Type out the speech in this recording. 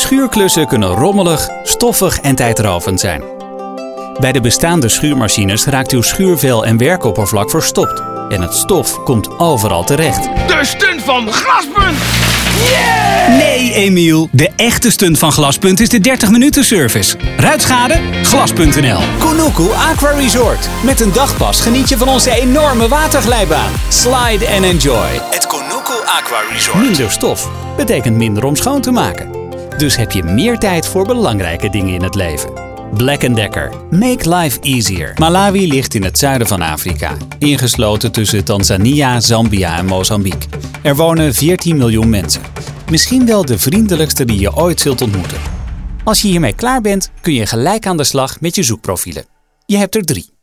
Schuurklussen kunnen rommelig, stoffig en tijdrovend zijn. Bij de bestaande schuurmachines raakt uw schuurvel en werkoppervlak verstopt. En het stof komt overal terecht. De stunt van Glaspunt! Nee, Emiel. De echte stunt van Glaspunt is de 30 minuten service. Ruitschade? Glas.nl Konuku Aqua Resort. Met een dagpas geniet je van onze enorme waterglijbaan. Slide and enjoy. Het Konuku Aqua Resort. Minder stof betekent minder om schoon te maken. Dus heb je meer tijd voor belangrijke dingen in het leven. Black Decker. Make life easier. Malawi ligt in het zuiden van Afrika, ingesloten tussen Tanzania, Zambia en Mozambique. Er wonen 14 miljoen mensen. Misschien wel de vriendelijkste die je ooit zult ontmoeten. Als je hiermee klaar bent, kun je gelijk aan de slag met je zoekprofielen. Je hebt er drie.